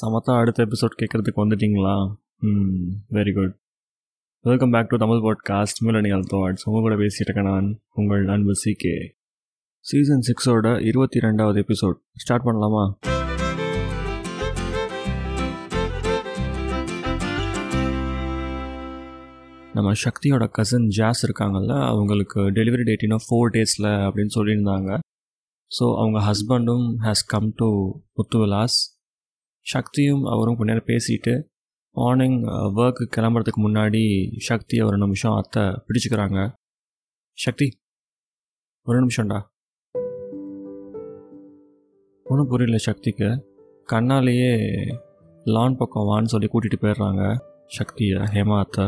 சமத்தா அடுத்த எபிசோட் கேட்குறதுக்கு வந்துட்டிங்களா? ம் very good welcome back to Tamil podcast millennial thoughts உங்க கூட பேசிட்டு இருக்கேன் நான் உங்கள் அன்பு சிகே சீசன் சிக்ஸோட இருபத்தி ரெண்டாவது எபிசோட் ஸ்டார்ட் பண்ணலாமா? நம்ம சக்தியோட கசின் ஜாஸ் இருக்காங்கல்ல அவங்களுக்கு டெலிவரி டேட் இன்னும் ஃபோர் டேஸில் அப்படின்னு சொல்லியிருந்தாங்க. ஸோ அவங்க ஹஸ்பண்டும் ஹேஸ் கம் டு முத்துவிலாஸ் சக்தியும் அவரும் கொஞ்ச நேரம் பேசிட்டு மார்னிங் ஒர்க்கு uh, கிளம்புறதுக்கு முன்னாடி சக்தியை ஒரு நிமிஷம் அத்தை பிடிச்சிக்கிறாங்க. சக்தி ஒரு நிமிஷம்டா. ஒன்றும் புரியல சக்திக்கு. கண்ணாலேயே லான் பக்கம் வான்னு சொல்லி கூட்டிகிட்டு போயிடுறாங்க சக்தியை ஹேமா அத்தை.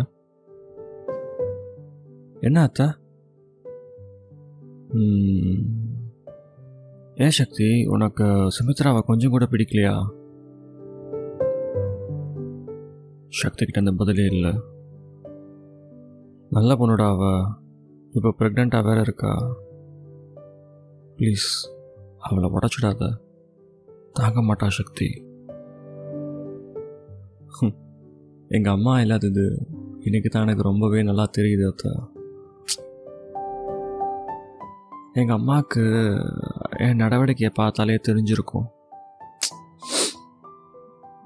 என்ன அத்தை? ஏன் சக்தி உனக்கு சுமித்ராவை கொஞ்சம் கூட பிடிக்கலையா? சக்தி கிட்ட அந்த பதிலே இல்லை. நல்ல பொண்ணுடா அவ. இப்போ ப்ரெக்னெண்ட்டாக வேற இருக்கா. ப்ளீஸ் அவளை உடச்சிடாத. தாங்க மாட்டா சக்தி எங்கள் அம்மா இல்லாதது இன்னைக்கு தான் எனக்கு ரொம்பவே நல்லா தெரியுது அத்தா. எங்கள் அம்மாவுக்கு என் நடவடிக்கையை பார்த்தாலே தெரிஞ்சிருக்கும்.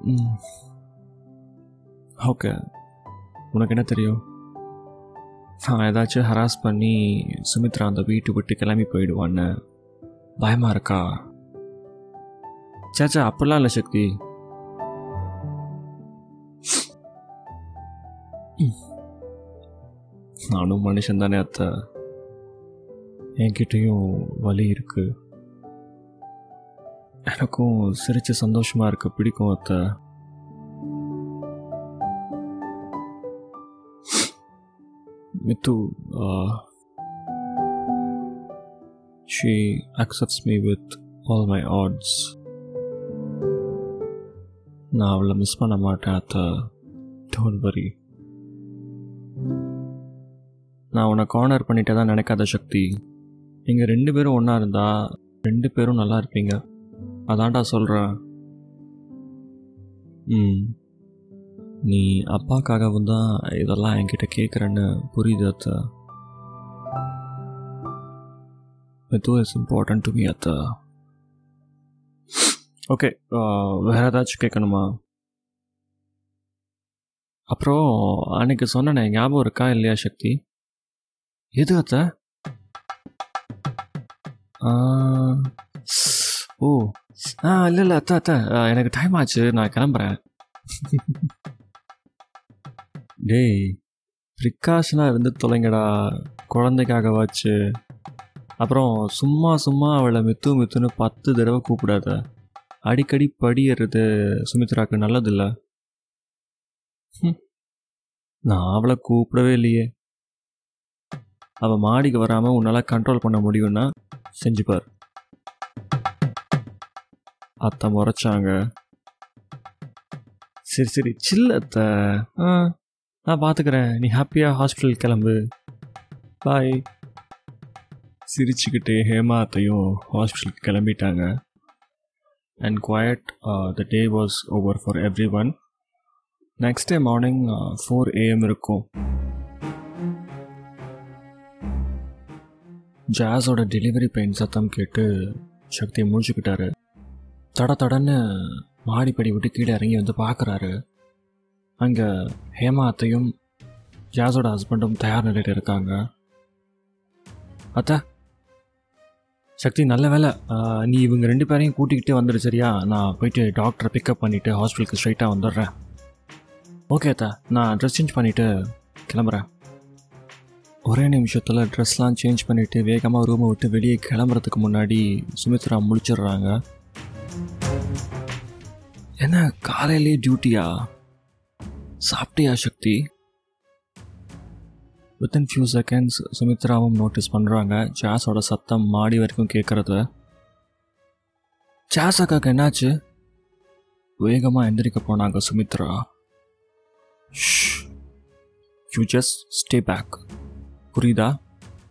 ம். ஓகே. உனக்கு என்ன தெரியும்? நான் ஏதாச்சும் ஹராஸ் பண்ணி சுமித்ரா அந்த வீட்டு விட்டு கிளம்பி போயிடுவான்னு பயமாக இருக்கா? சேச்சா அப்படிலாம் இல்லை சக்தி. நானும் மனுஷன் தானே அத்தை. என்கிட்டயும் வலி இருக்கு. எனக்கும் சிரிச்சு சந்தோஷமா இருக்க. பிடிக்கும் அத்தை. Mithu she uh, accepts me with all my odds. நான் அவளை மிஸ் பண்ண மாட்டேன் அத்தை. டோன்ட் வரி நான் உன்னை கார்னர் பண்ணிட்டே தான் நினைக்காத சக்தி. நீங்கள் ரெண்டு பேரும் ஒன்றா இருந்தால் ரெண்டு பேரும் நல்லா இருப்பீங்க. அதான்டா சொல்கிறேன் ம். நீ அப்பாக்காகவும் தான் இதெல்லாம் என்கிட்ட கேட்குறேன்னு புரியுது அத்தை. Mithu is important to me அத்தை? ஓகே வேறு ஏதாச்சும் கேட்கணுமா அப்புறம் அன்னைக்கு சொன்னேனே ஞாபகம் இருக்கா இல்லையா சக்தி? எது அத்த? ஓ ஆ இல்லை இல்லை அத்தா அத்தா. எனக்கு டைம் ஆச்சு நான் கிளம்புறேன். டேய் ப்ரிகாஷனாக இருந்து தொலைங்கடா. குழந்தைக்காகவாச்சு. அப்புறம் சும்மா சும்மா அவளை மித்து மித்துன்னு பத்து தடவை கூப்பிடாத. அடிக்கடி படியறது சுமித்ராக்கு நல்லதில்ல. நான் அவளை கூப்பிடவே இல்லையே. அவள் மாடிக்கு வராமல் உன்னால் கண்ட்ரோல் பண்ண முடியும்னா செஞ்சுப்பார் அத்தை முறைச்சாங்க. சரி சரி சில்லத்தை. ஆ. நான் பார்த்துக்கிறேன் நீ ஹாப்பியாக ஹாஸ்பிட்டல் கிளம்பு. பாய் சிரிச்சுக்கிட்டே ஹேமா அத்தையும் ஹாஸ்பிட்டலுக்கு கிளம்பிட்டாங்க. And quite the day was over for everyone next day morning four AM இருக்கும். ஜாஸோட டெலிவரி பெயின் சத்தம் கேட்டு சக்தியை முடிச்சுக்கிட்டாரு தட தடன்னு மாடிப்படி விட்டு கீழே இறங்கி வந்து பார்க்குறாரு அங்கே ஹேமா அத்தையும் ஜாஸோட ஹஸ்பண்டும் தயார் நிலையில் இருக்காங்க. அத்தை சக்தி நல்ல வேலை. நீ இவங்க ரெண்டு பேரையும் கூட்டிக்கிட்டே வந்துடு சரியா? நான் போயிட்டு டாக்டரை பிக்கப் பண்ணிவிட்டு ஹாஸ்பிட்டலுக்கு ஸ்ட்ரைட்டாக வந்துடுறேன். ஓகே அத்தா. நான் ட்ரெஸ் சேஞ்ச் பண்ணிவிட்டு கிளம்புறேன். ஒரே நிமிஷத்தில் ட்ரெஸ்லாம் சேஞ்ச் பண்ணிவிட்டு வேகமாக ரூமை விட்டு வெளியே கிளம்புறதுக்கு முன்னாடி சுமித்ரா முடிச்சிடுறாங்க என்ன காலையிலே டியூட்டியா சாப்பிட்டியா சக்தி? வித்தின் ஃபியூ செகண்ட்ஸ் சுமித்ராவும் நோட்டீஸ் பண்ணுறாங்க ஜாஸோட சத்தம் மாடி வரைக்கும் கேட்குறத ஜாஸ் அக்காக்கு என்னாச்சு? வேகமாக எந்திரிக்க போனாங்க Sumitra. You just stay back புரியுதா?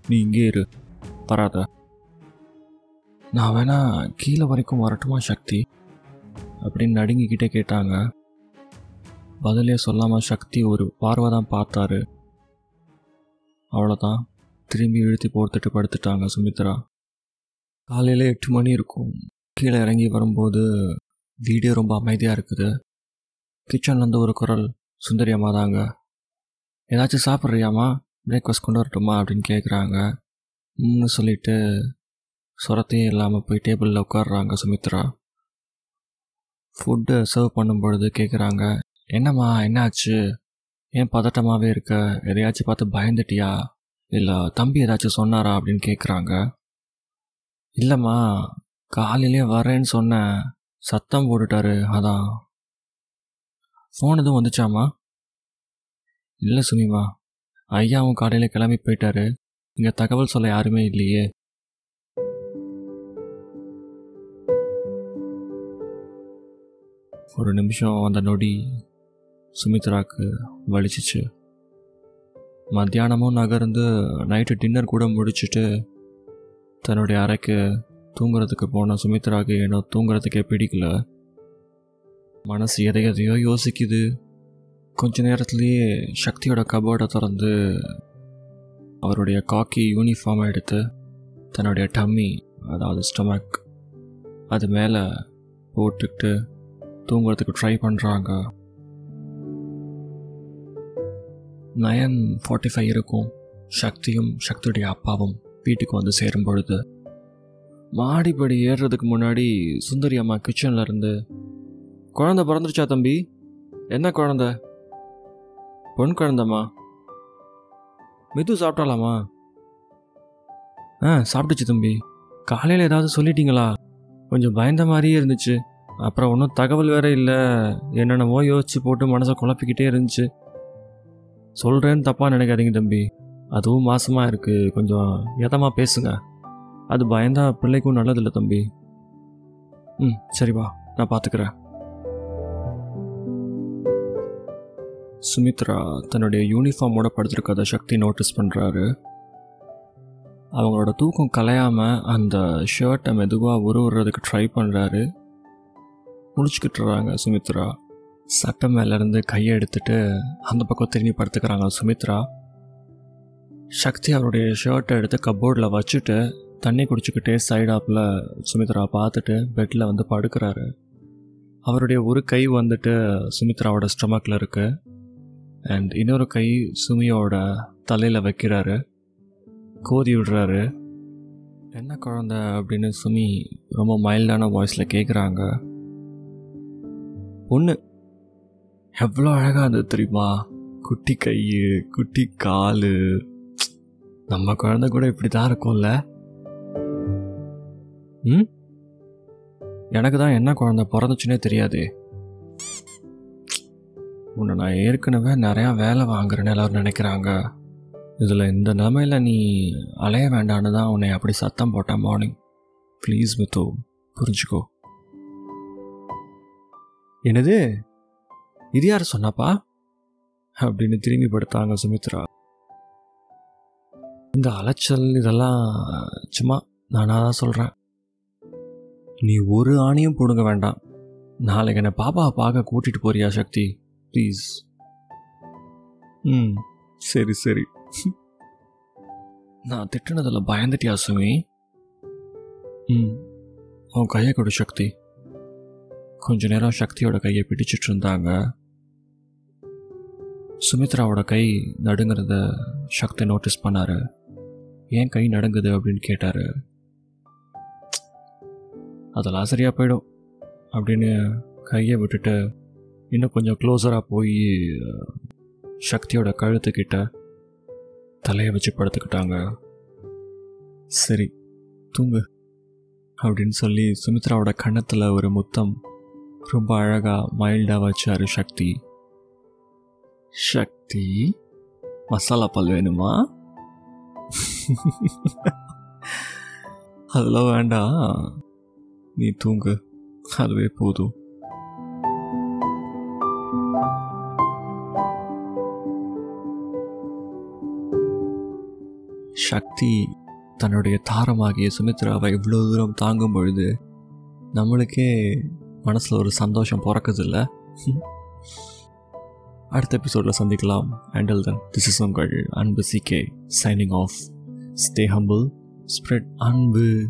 நீ இங்கே இரு. வராத. நான் வேணா கீழே வரைக்கும் வரட்டுமா சக்தி? அப்படின்னு நடுங்கிக்கிட்டே கேட்டாங்க. பதிலே சொல்லாமல் சக்தி ஒரு பார்வை தான் பார்த்தாரு. அவ்வளோதான் திரும்பி இழுத்தி போர்த்துட்டு படுத்துட்டாங்க சுமித்ரா. காலையில் எட்டு மணி இருக்கும். கீழே இறங்கி வரும்போது வீடே ரொம்ப அமைதியாக இருக்குது. கிச்சன்லேருந்து ஒரு குரல் சுந்தரி அம்மா தாங்க. ஏதாச்சும் சாப்பிட்றியாம்மா? பிரேக்ஃபாஸ்ட் கொண்டு வரட்டுமா? அப்படின்னு கேட்குறாங்க ம்னு சொல்லிட்டு சொரத்தையும் இல்லாமல் போய் டேபிளில் உட்காடுறாங்க சுமித்ரா. ஃபுட்டு சர்வ் பண்ணும் பொழுது கேட்குறாங்க என்னம்மா என்னாச்சு? ஏன் பதட்டமாகவே இருக்க? எதையாச்சும் பார்த்து பயந்துட்டியா? இல்லை தம்பி ஏதாச்சும் சொன்னாரா அப்படின்னு கேட்குறாங்க இல்லைம்மா காலையிலே வரேன்னு சொன்னேன். சத்தம் போட்டுட்டாரு அதான். ஃபோன் எதுவும் வந்துச்சாம்மா? இல்லை சுமிமா ஐயாவும் காலையில் கிளம்பி போயிட்டாரு. இங்கே தகவல் சொல்ல யாருமே இல்லையே. ஒரு நிமிஷம் அந்த நொடி. சுமித்ராக்கு வலிச்சிச்சு. மத்தியானமும் நகர்ந்து நைட்டு டின்னர் கூட முடிச்சுட்டு தன்னுடைய அறைக்கு தூங்குறதுக்கு போன சுமித்ராக்கு ஏனோ தூங்குறதுக்கே பிடிக்கல. மனசு எதை எதையோ யோசிக்குது. கொஞ்ச நேரத்துலேயே சக்தியோட கபோர்டை திறந்து அவருடைய காக்கி யூனிஃபார்மை எடுத்து தன்னுடைய டம்மி அதாவது ஸ்டமக் அது மேலே போட்டுக்கிட்டு தூங்குறதுக்கு ட்ரை பண்ணுறாங்க நயன் ஃபார்ட்டி ஃபைவ் இருக்கும். சக்தியும் சக்தியுடைய அப்பாவும் வீட்டுக்கு வந்து சேரும் பொழுது மாடிப்படி ஏறுறதுக்கு முன்னாடி சுந்தரி அம்மா கிச்சனில் இருந்து குழந்த பிறந்துருச்சா தம்பி? என்ன குழந்த? பொன் குழந்தம்மா. மிது சாப்பிட்டாலாமா? ஆ சாப்பிட்டுச்சு தம்பி. காலையில் ஏதாவது சொல்லிட்டீங்களா? கொஞ்சம் பயந்த மாதிரியே இருந்துச்சு. அப்புறம் ஒன்றும் தகவல் வேற இல்லை. என்னென்னமோ யோசிச்சு போட்டு மனசை குழப்பிக்கிட்டே இருந்துச்சு. சொல்கிறேன்னு தப்பாக நினைக்காதீங்க தம்பி. அதுவும் மாசமாக இருக்குது கொஞ்சம் எதமாக பேசுங்க. அது பயந்தா பிள்ளைக்கும் நல்லதில்லை தம்பி. ம் சரிப்பா நான் பார்த்துக்கிறேன் சுமித்ரா தன்னுடைய யூனிஃபார்மோட படுத்திருக்கத சக்தி நோட்டீஸ் பண்ணுறாரு அவங்களோட தூக்கம் கலையாமல் அந்த ஷர்ட்டை மெதுவாக உருவுறதுக்கு ட்ரை பண்ணுறாரு முடிச்சுக்கிட்டுறாங்க சுமித்ரா. சட்டை மேலேருந்து கையை எடுத்துட்டு அந்த பக்கம் திரும்பி படுத்துக்கிறாங்க சுமித்ரா. சக்தி அவருடைய ஷர்ட்டை எடுத்து கப்போர்டில் வச்சுட்டு தண்ணி குடிச்சுக்கிட்டே சைடாப்பில் சுமித்ரா பார்த்துட்டு பெட்டில் வந்து படுக்கிறாரு. அவருடைய ஒரு கை வந்துட்டு சுமித்ராவோட ஸ்டொமக்கில் இருக்கு. அண்ட் இன்னொரு கை சுமியோட தலையில் வைக்கிறாரு. கோதி விடுறாரு. என்ன குழந்த? அப்படின்னு சுமி ரொம்ப மைல்டான வாய்ஸில் கேட்குறாங்க ஒன்று எவ்வளோ அழகாக இருந்தது தெரியுமா? குட்டி கை குட்டி காலு. நம்ம குழந்த கூட இப்படி தான் இருக்கும்ல? ம்? எனக்கு தான் என்ன குழந்த பிறந்துச்சுன்னே தெரியாது. உன்னை நான் ஏற்கனவே நிறையா வேலை வாங்குறேன்னு எல்லோரும் நினைக்கிறாங்க. இதில் இந்த நிலமையில் நீ அலைய வேண்டான்னு தான் உன்னை அப்படி சத்தம் போட்டேன் மார்னிங் ப்ளீஸ் மித்தோ புரிஞ்சுக்கோ. என்னது? இது யார் சொன்னாப்பா? அப்படின்னு திரும்பி படுத்தாங்க சுமித்ரா. இந்த அலைச்சல் இதெல்லாம் சும்மா நானாக தான் சொல்கிறேன் நீ ஒரு ஆணியும் போடுங்க வேண்டாம். நாளைக்கு என்னை பாப்பாவை பார்க்க கூட்டிகிட்டு போறியா சக்தி? ப்ளீஸ் ம் சரி சரி. நான் திட்டுனதில் பயந்துட்டியா சுமி? ம் உன் கையை கொடு சக்தி. கொஞ்ச நேரம் சக்தியோட கையை பிடிச்சிட்டு இருந்தாங்க. சுமித்ராவோட கை நடுங்கிறத சக்தி நோட்டீஸ் பண்ணாரு. ஏன் கை நடுங்குது? அப்படின்னு கேட்டார். அதெல்லாம் சரியாக போயிடும் அப்படின்னு கையை விட்டுட்டு இன்னும் கொஞ்சம் க்ளோஸராக போய் சக்தியோட கழுத்துக்கிட்ட தலையை வச்சு படுத்துக்கிட்டாங்க. சரி தூங்கு அப்படின்னு சொல்லி சுமித்ராவோட கன்னத்தில் ஒரு முத்தம் ரொம்ப அழகாக மைல்டாக வச்சார் சக்தி. சக்தி. மசாலா பால் வேணுமா? அதெல்லாம் வேண்டாம். நீ தூங்கு. அதுவே போதும். சக்தி தன்னுடைய தாரமாகிய சுமித்ராவை இவ்வளோ தூரம் தாங்கும் பொழுது நம்மளுக்கே மனசில் ஒரு சந்தோஷம் பிறக்குதில்ல? அடுத்த எபிசோடில் சந்திக்கலாம். அண்டல் தன் திஸ் இஸ் உங்கள் அன்பு CK signing off stay humble spread அன்பு.